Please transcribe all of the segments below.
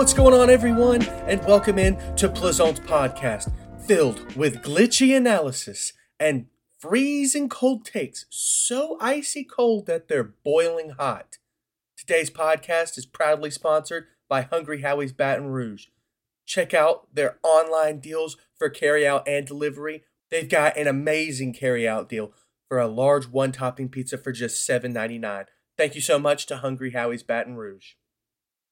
What's going on, everyone? And welcome in to Plaisance Podcast, filled with glitchy analysis and freezing cold takes, so icy cold that they're boiling hot. Today's podcast is proudly sponsored by Hungry Howie's Baton Rouge. Check out their online deals for carryout and delivery. They've got an amazing carryout deal for a large one topping pizza for just $7.99. Thank you so much to Hungry Howie's Baton Rouge.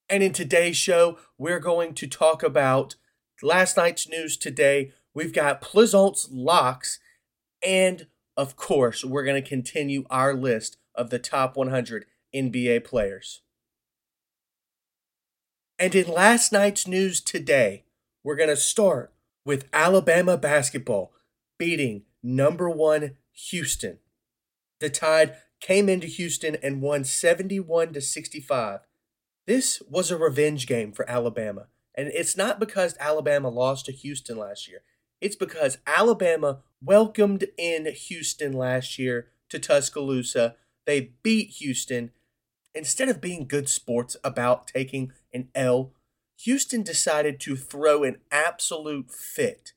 And in today's show, we're going to talk about last night's news today. We've got Plaisance locks, and of course, we're going to continue our list of the top 100 NBA players. And in last night's news today, we're going to start with Alabama basketball beating number one Houston. The Tide came into Houston and won 71 to 65. This was a revenge game for Alabama. And it's not because Alabama lost to Houston last year. It's because Alabama welcomed in Houston last year to Tuscaloosa. They beat Houston. Instead of being good sports about taking an L, Houston decided to throw an absolute fit.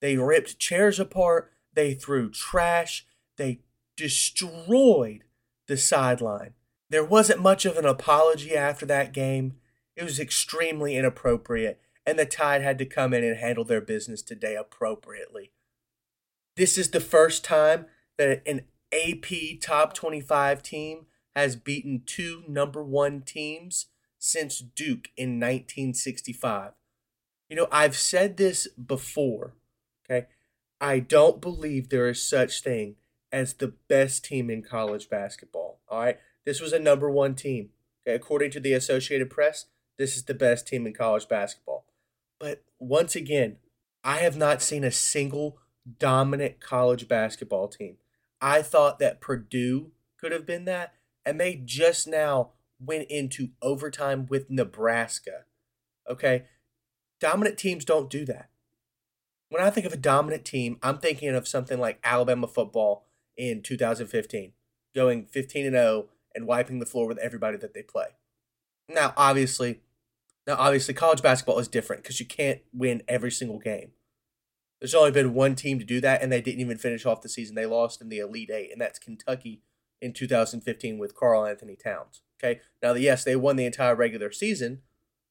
They ripped chairs apart, they threw trash, they destroyed the sideline. There wasn't much of an apology after that game. It was extremely inappropriate, and the Tide had to come in and handle their business today appropriately. This is the first time that an AP top 25 team has beaten two number one teams since Duke in 1965. You know, I've said this before, okay? I don't believe there is such thing as the best team in college basketball, all right? This was a number one team. Okay, according to the Associated Press, this is the best team in college basketball. But once again, I have not seen a single dominant college basketball team. I thought that Purdue could have been that, and they just now went into overtime with Nebraska. Okay? Dominant teams don't do that. When I think of a dominant team, I'm thinking of something like Alabama football in 2015, going 15 and 0 and wiping the floor with everybody that they play. Now, obviously, now obviously college basketball is different because you can't win every single game. There's only been one team to do that, and they didn't even finish off the season. They lost in the Elite Eight, and that's Kentucky in 2015 with Karl-Anthony Towns. Okay, now yes, they won the entire regular season,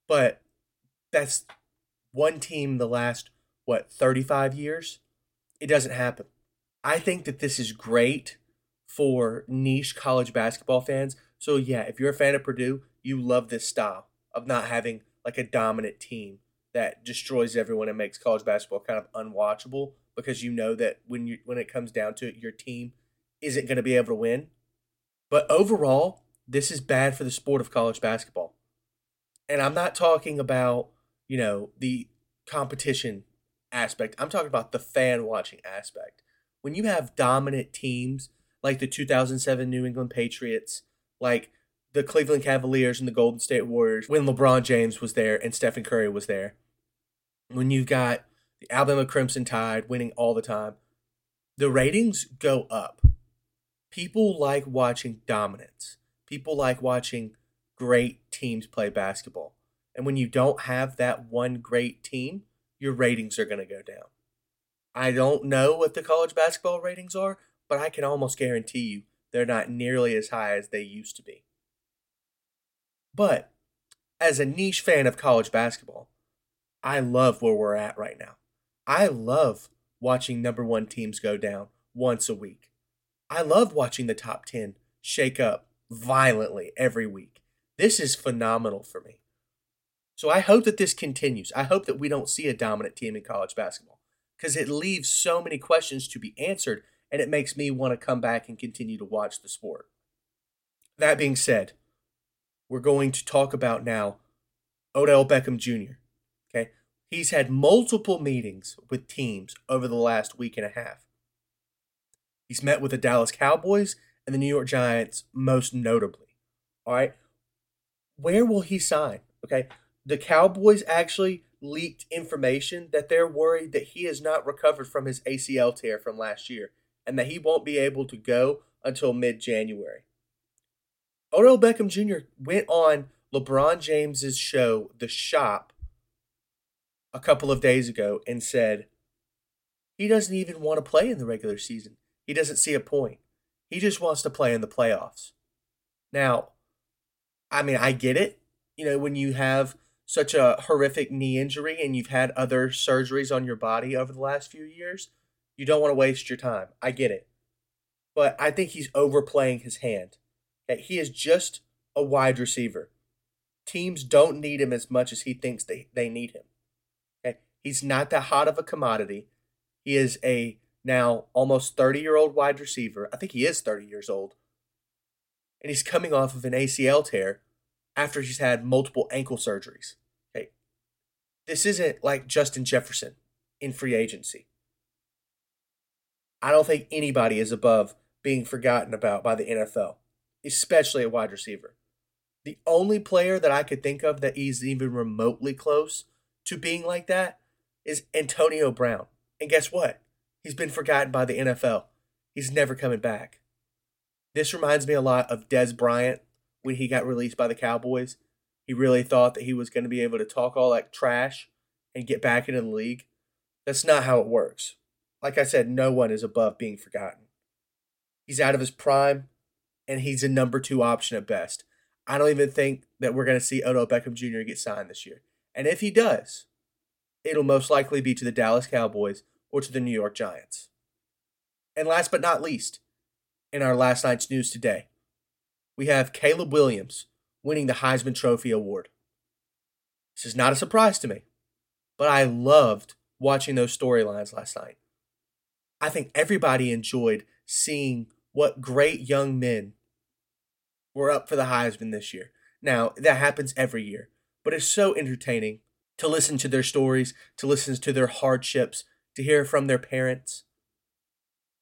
but that's one team the last what 35 years. It doesn't happen. I think that this is great for niche college basketball fans. So yeah, if you're a fan of Purdue, you love this style of not having like a dominant team that destroys everyone and makes college basketball kind of unwatchable because you know that when you when it comes down to it, your team isn't going to be able to win. But overall, this is bad for the sport of college basketball. And I'm not talking about, you know, the competition aspect. I'm talking about the fan watching aspect. When you have dominant teams like the 2007 New England Patriots, like the Cleveland Cavaliers and the Golden State Warriors when LeBron James was there and Stephen Curry was there. When you've got the Alabama Crimson Tide winning all the time, the ratings go up. People like watching dominance. People like watching great teams play basketball. And when you don't have that one great team, your ratings are going to go down. I don't know what the college basketball ratings are, but I can almost guarantee you they're not nearly as high as they used to be. But as a niche fan of college basketball, I love where we're at right now. I love watching number one teams go down once a week. I love watching the top 10 shake up violently every week. This is phenomenal for me. So I hope that this continues. I hope that we don't see a dominant team in college basketball because it leaves so many questions to be answered and it makes me want to come back and continue to watch the sport. That being said, we're going to talk about now Odell Beckham Jr. Okay. He's had multiple meetings with teams over the last week and a half. He's met with the Dallas Cowboys and the New York Giants, most notably. All right. Where will he sign? Okay. The Cowboys actually leaked information that they're worried that he has not recovered from his ACL tear from last year and that he won't be able to go until mid January. Odell Beckham Jr. went on LeBron James's show, The Shop, a couple of days ago and said he doesn't even want to play in the regular season. He doesn't see a point. He just wants to play in the playoffs. Now, I mean, I get it. You know, when you have such a horrific knee injury and you've had other surgeries on your body over the last few years, you don't want to waste your time. I get it. But I think he's overplaying his hand. That he is just a wide receiver. Teams don't need him as much as he thinks they, they need him. Okay? He's not that hot of a commodity. He is a now almost 30 year old wide receiver. I think he is 30 years old. And he's coming off of an ACL tear after he's had multiple ankle surgeries. Okay. This isn't like Justin Jefferson in free agency. I don't think anybody is above being forgotten about by the NFL, especially a wide receiver. The only player that I could think of that is even remotely close to being like that is Antonio Brown. And guess what? He's been forgotten by the NFL. He's never coming back. This reminds me a lot of Dez Bryant when he got released by the Cowboys. He really thought that he was going to be able to talk all that trash and get back into the league. That's not how it works. Like I said, no one is above being forgotten. He's out of his prime, and he's a number two option at best. I don't even think that we're going to see Odell Beckham Jr. get signed this year. And if he does, it'll most likely be to the Dallas Cowboys or to the New York Giants. And last but not least, in our last night's news today, we have Caleb Williams winning the Heisman Trophy Award. This is not a surprise to me, but I loved watching those storylines last night. I think everybody enjoyed seeing what great young men were up for the Heisman this year. Now, that happens every year, but it's so entertaining to listen to their stories, to listen to their hardships, to hear from their parents.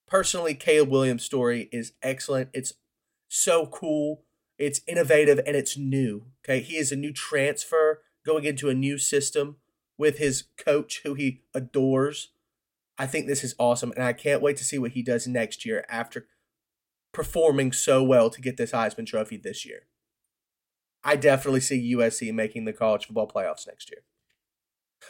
Personally, Caleb Williams' story is excellent. It's so cool. It's innovative and it's new. Okay. He is a new transfer going into a new system with his coach who he adores. I think this is awesome, and I can't wait to see what he does next year after performing so well to get this Heisman Trophy this year. I definitely see USC making the college football playoffs next year.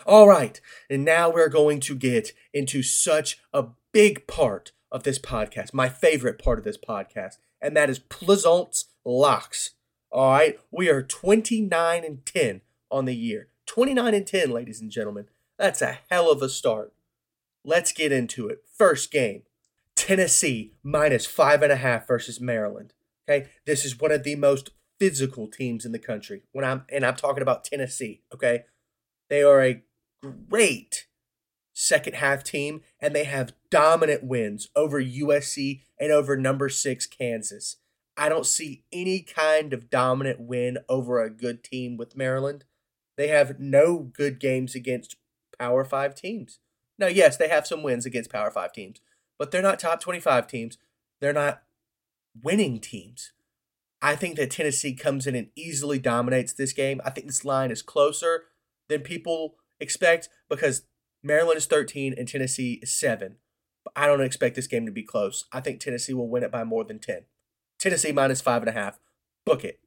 All right, and now we're going to get into such a big part of this podcast, my favorite part of this podcast, and that is Plaisance locks. All right, we are 29 and 10 on the year. 29 and 10, ladies and gentlemen. That's a hell of a start. Let's get into it. First game Tennessee minus five and a half versus Maryland. Okay, this is one of the most physical teams in the country. When I'm and I'm talking about Tennessee. Okay, they are a great second half team, and they have dominant wins over USC and over number six Kansas. I don't see any kind of dominant win over a good team with Maryland. They have no good games against Power Five teams. Now, yes, they have some wins against Power Five teams, but they're not top 25 teams. They're not winning teams. I think that Tennessee comes in and easily dominates this game. I think this line is closer than people expect because Maryland is 13 and Tennessee is 7. But I don't expect this game to be close. I think Tennessee will win it by more than 10. Tennessee minus 5.5. Book it.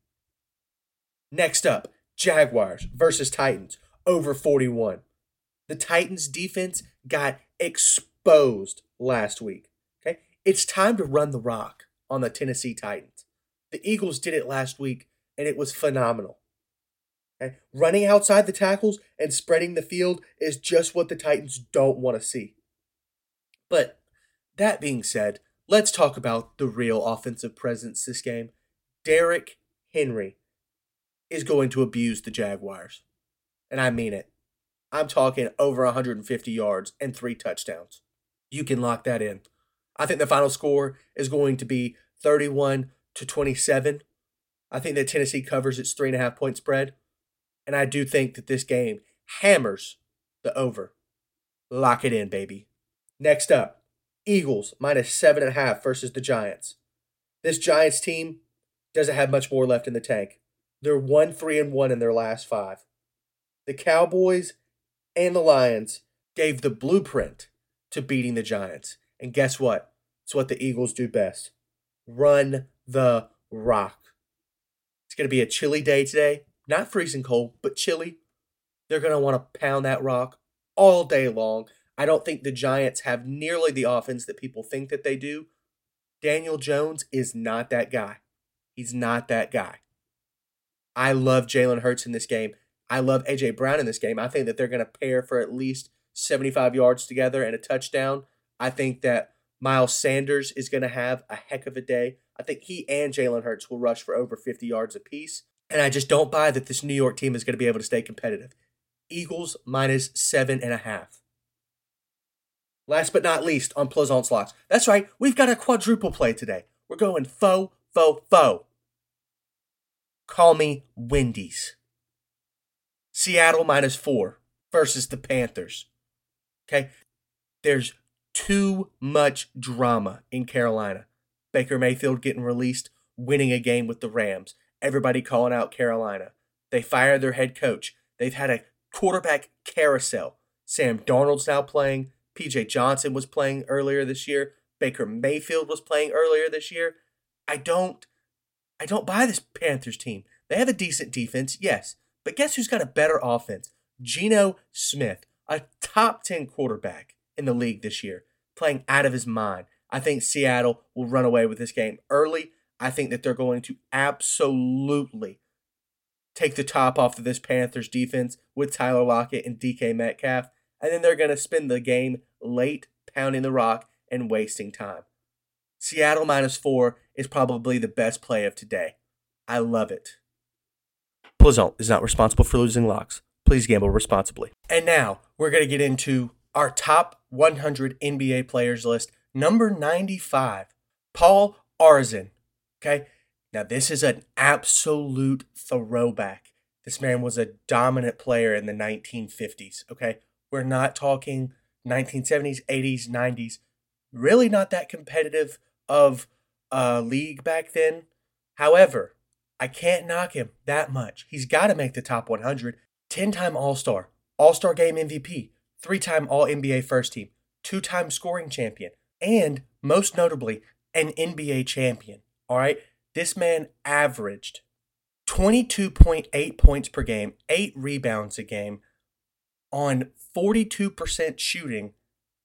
Next up, Jaguars versus Titans over 41. The Titans defense got exposed last week. Okay? It's time to run the rock on the Tennessee Titans. The Eagles did it last week and it was phenomenal. Okay? Running outside the tackles and spreading the field is just what the Titans don't want to see. But that being said, let's talk about the real offensive presence this game. Derrick Henry is going to abuse the Jaguars. And I mean it. I'm talking over 150 yards and three touchdowns. You can lock that in. I think the final score is going to be 31 to 27. I think that Tennessee covers its three and a half point spread. And I do think that this game hammers the over. Lock it in, baby. Next up, Eagles minus seven and a half versus the Giants. This Giants team doesn't have much more left in the tank. They're one, three, and one in their last five. The Cowboys and the Lions gave the blueprint to beating the Giants. And guess what? It's what the Eagles do best run the rock. It's going to be a chilly day today. not freezing cold, but chilly. They're going to want to pound that rock all day long. I don't think the Giants have nearly the offense that people think that they do. Daniel Jones is not that guy. He's not that guy. I love Jalen Hurts in this game. I love AJ Brown in this game. I think that they're going to pair for at least 75 yards together and a touchdown. I think that Miles Sanders is going to have a heck of a day. I think he and Jalen Hurts will rush for over 50 yards apiece. And I just don't buy that this New York team is going to be able to stay competitive. Eagles minus seven and a half. Last but not least on Plaisance Locks. That's right, we've got a quadruple play today. We're going faux, faux, faux. Call me Wendy's. Seattle minus four versus the Panthers. Okay. There's too much drama in Carolina. Baker Mayfield getting released, winning a game with the Rams. Everybody calling out Carolina. They fired their head coach. They've had a quarterback carousel. Sam Darnold's now playing. PJ Johnson was playing earlier this year. Baker Mayfield was playing earlier this year. I don't I don't buy this Panthers team. They have a decent defense, yes. But guess who's got a better offense? Geno Smith, a top 10 quarterback in the league this year, playing out of his mind. I think Seattle will run away with this game early. I think that they're going to absolutely take the top off of this Panthers defense with Tyler Lockett and DK Metcalf. And then they're going to spend the game late pounding the rock and wasting time. Seattle minus four is probably the best play of today. I love it. Plaisance is not responsible for losing locks. Please gamble responsibly. And now we're going to get into our top 100 NBA players list. Number 95, Paul Arizin. Okay. Now, this is an absolute throwback. This man was a dominant player in the 1950s. Okay. We're not talking 1970s, 80s, 90s. Really not that competitive of a league back then. However, I can't knock him that much. He's got to make the top 100. 10 time All Star, All Star Game MVP, three time All NBA first team, two time scoring champion, and most notably, an NBA champion. All right. This man averaged 22.8 points per game, eight rebounds a game on 42% shooting,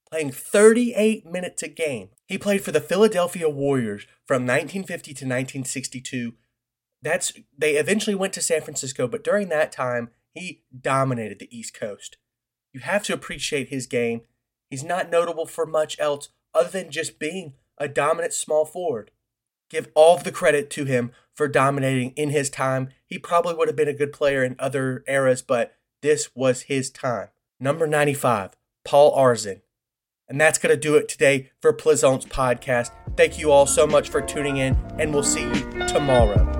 playing 38 minutes a game. He played for the Philadelphia Warriors from 1950 to 1962 that's they eventually went to San Francisco, but during that time, he dominated the East Coast. You have to appreciate his game. He's not notable for much else other than just being a dominant small forward. Give all the credit to him for dominating in his time. He probably would have been a good player in other eras, but this was his time. Number 95, Paul Arizin. And that's going to do it today for Plaisance Podcast. Thank you all so much for tuning in, and we'll see you tomorrow.